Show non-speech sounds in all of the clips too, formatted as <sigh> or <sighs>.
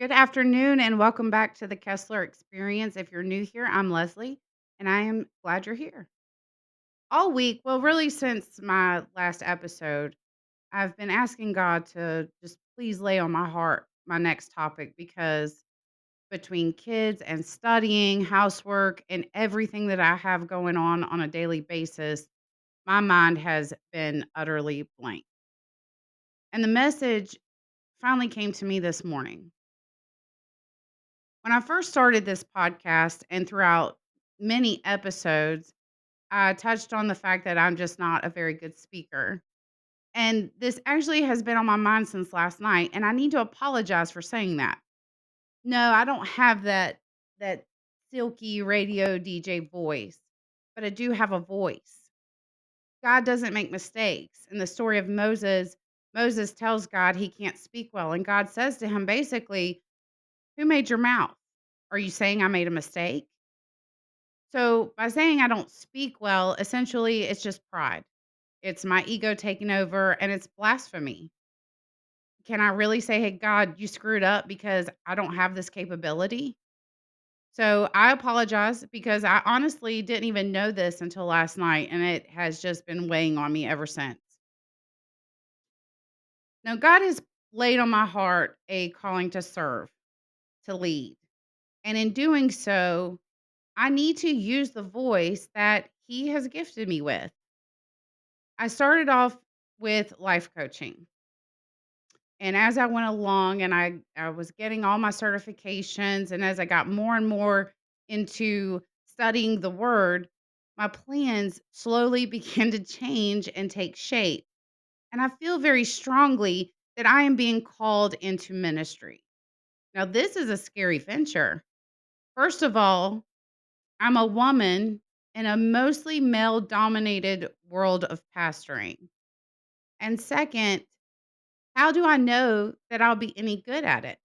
Good afternoon and welcome back to the Kessler Experience. If you're new here, I'm Leslie and I am glad you're here. All week, well, really since my last episode, I've been asking God to just please lay on my heart my next topic because between kids and studying, housework, and everything that I have going on on a daily basis, my mind has been utterly blank. And the message finally came to me this morning. When I first started this podcast and throughout many episodes, I touched on the fact that I'm just not a very good speaker. And this actually has been on my mind since last night, and I need to apologize for saying that. No, I don't have that that silky radio DJ voice, but I do have a voice. God doesn't make mistakes. In the story of Moses, Moses tells God he can't speak well, and God says to him basically, "Who made your mouth? Are you saying I made a mistake?" So, by saying I don't speak well, essentially it's just pride. It's my ego taking over and it's blasphemy. Can I really say, "Hey, God, you screwed up because I don't have this capability?" So, I apologize because I honestly didn't even know this until last night and it has just been weighing on me ever since. Now, God has laid on my heart a calling to serve, to lead. And in doing so, I need to use the voice that He has gifted me with. I started off with life coaching. And as I went along and I I was getting all my certifications and as I got more and more into studying the word, my plans slowly <laughs> began to change and take shape. And I feel very strongly that I am being called into ministry. Now, this is a scary venture. First of all, I'm a woman in a mostly male dominated world of pastoring. And second, how do I know that I'll be any good at it?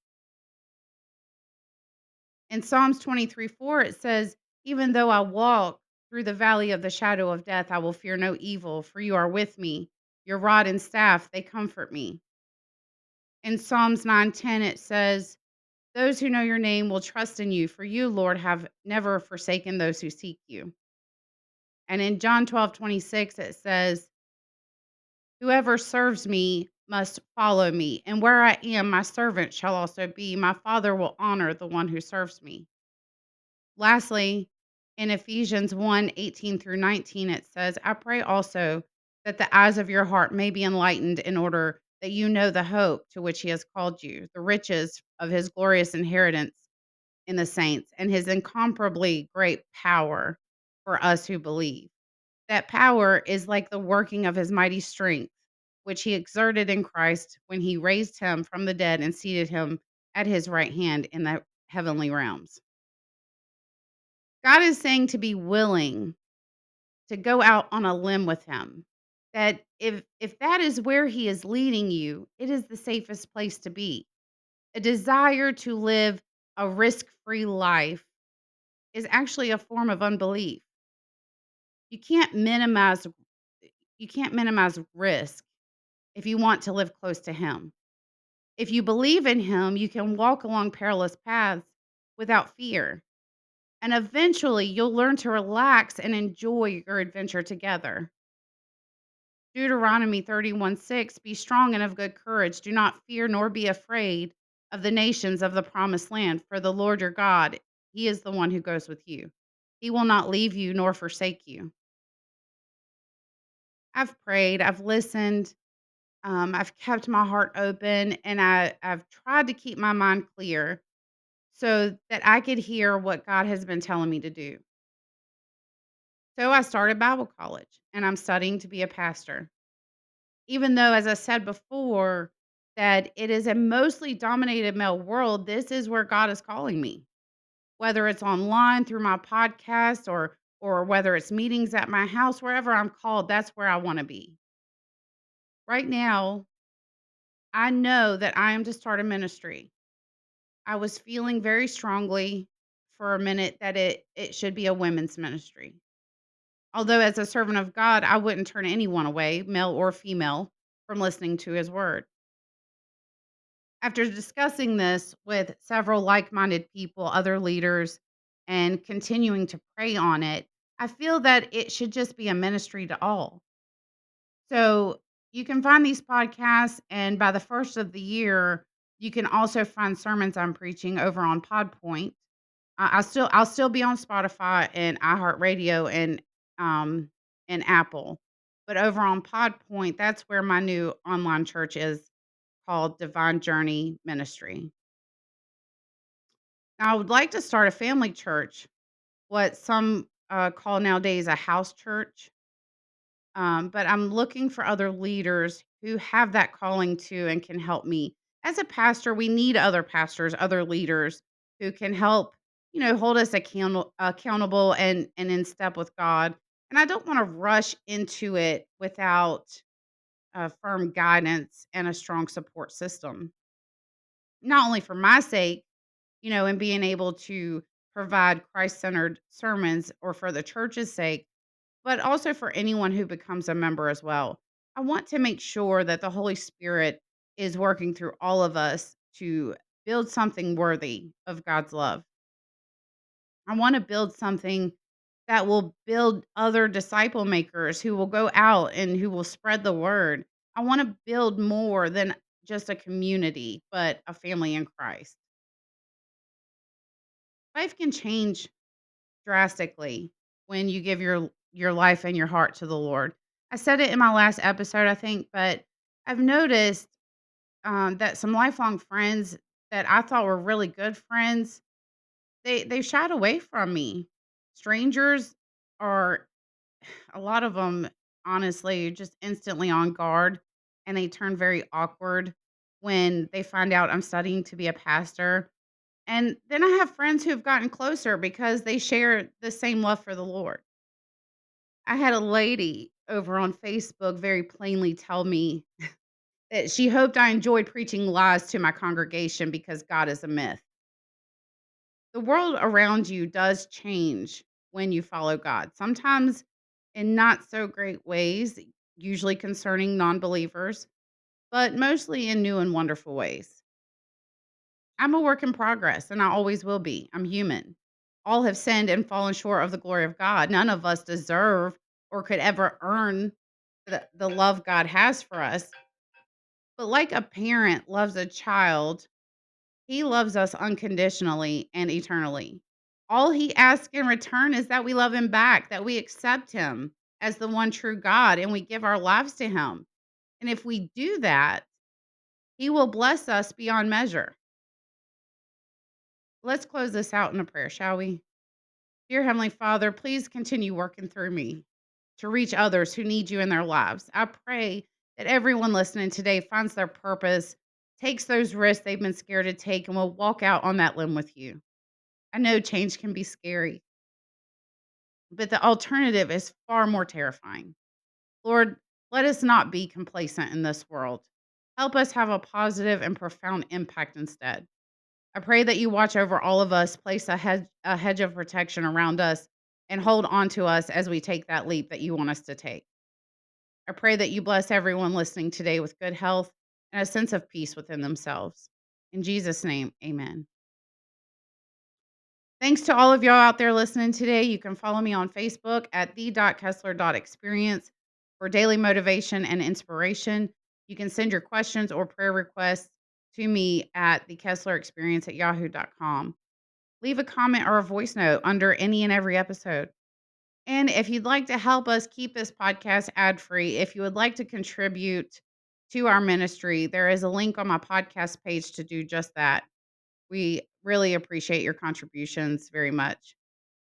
In Psalms 23 4, it says, Even though I walk through the valley of the shadow of death, I will fear no evil, for you are with me. Your rod and staff, they comfort me. In Psalms 9:10 it says, "Those who know your name will trust in you, for you, Lord, have never forsaken those who seek you." And in John 12:26 it says, "Whoever serves me must follow me, and where I am, my servant shall also be. My Father will honor the one who serves me." Lastly, in Ephesians one eighteen through 19, it says, I pray also that the eyes of your heart may be enlightened in order that you know the hope to which he has called you, the riches of his glorious inheritance in the saints, and his incomparably great power for us who believe. That power is like the working of his mighty strength, which he exerted in Christ when he raised him from the dead and seated him at his right hand in the heavenly realms. God is saying to be willing to go out on a limb with him. That if if that is where he is leading you, it is the safest place to be. A desire to live a risk-free life is actually a form of unbelief. You can't minimize you can't minimize risk if you want to live close to him. If you believe in him, you can walk along perilous paths without fear. And eventually, you'll learn to relax and enjoy your adventure together. Deuteronomy 31 6 Be strong and of good courage. Do not fear nor be afraid of the nations of the promised land, for the Lord your God, He is the one who goes with you. He will not leave you nor forsake you. I've prayed, I've listened, um, I've kept my heart open, and I, I've tried to keep my mind clear so that I could hear what God has been telling me to do. So I started Bible college and I'm studying to be a pastor. Even though, as I said before, that it is a mostly dominated male world, this is where God is calling me. Whether it's online through my podcast or or whether it's meetings at my house, wherever I'm called, that's where I want to be. Right now, I know that I am to start a ministry. I was feeling very strongly for a minute that it it should be a women's ministry. Although as a servant of God, I wouldn't turn anyone away, male or female, from listening to his word. After discussing this with several like minded people, other leaders, and continuing to pray on it, I feel that it should just be a ministry to all. So you can find these podcasts, and by the first of the year, you can also find sermons I'm preaching over on Podpoint. I, still I'll still be on Spotify and iHeartRadio and um and Apple. But over on Podpoint, that's where my new online church is called Divine Journey Ministry. Now, I would like to start a family church, what some uh, call nowadays a house church. Um, but I'm looking for other leaders who have that calling too and can help me. As a pastor, we need other pastors, other leaders who can help, you know, hold us account- accountable and and in step with God. And I don't want to rush into it without uh, firm guidance and a strong support system. Not only for my sake, you know, and being able to provide Christ centered sermons or for the church's sake, but also for anyone who becomes a member as well. I want to make sure that the Holy Spirit is working through all of us to build something worthy of God's love. I want to build something that will build other disciple makers who will go out and who will spread the word. I want to build more than just a community, but a family in Christ. Life can change drastically when you give your your life and your heart to the Lord. I said it in my last episode, I think, but I've noticed um, that some lifelong friends that I thought were really good friends, they they shied away from me. Strangers are <sighs> a lot of them, honestly, just instantly on guard, and they turn very awkward when they find out I'm studying to be a pastor. And then I have friends who've gotten closer because they share the same love for the Lord. I had a lady over on Facebook very plainly tell me <laughs> that she hoped I enjoyed preaching lies to my congregation because God is a myth. The world around you does change when you follow God, sometimes in not so great ways, usually concerning non believers, but mostly in new and wonderful ways. I'm a work in progress and I always will be. I'm human. All have sinned and fallen short of the glory of God. None of us deserve or could ever earn the, the love God has for us. But like a parent loves a child, he loves us unconditionally and eternally. All he asks in return is that we love him back, that we accept him as the one true God and we give our lives to him. And if we do that, he will bless us beyond measure. Let's close this out in a prayer, shall we? Dear Heavenly Father, please continue working through me to reach others who need you in their lives. I pray that everyone listening today finds their purpose, takes those risks they've been scared to take, and will walk out on that limb with you. I know change can be scary, but the alternative is far more terrifying. Lord, let us not be complacent in this world. Help us have a positive and profound impact instead. I pray that you watch over all of us, place a hedge, a hedge of protection around us, and hold on to us as we take that leap that you want us to take. I pray that you bless everyone listening today with good health and a sense of peace within themselves. In Jesus' name, amen. Thanks to all of y'all out there listening today. You can follow me on Facebook at the.kessler.experience for daily motivation and inspiration. You can send your questions or prayer requests to me at the Kessler Experience at yahoo.com. Leave a comment or a voice note under any and every episode. And if you'd like to help us keep this podcast ad free, if you would like to contribute to our ministry, there is a link on my podcast page to do just that. We really appreciate your contributions very much.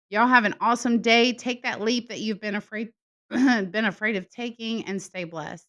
Y'all have an awesome day. Take that leap that you've been afraid <clears throat> been afraid of taking and stay blessed.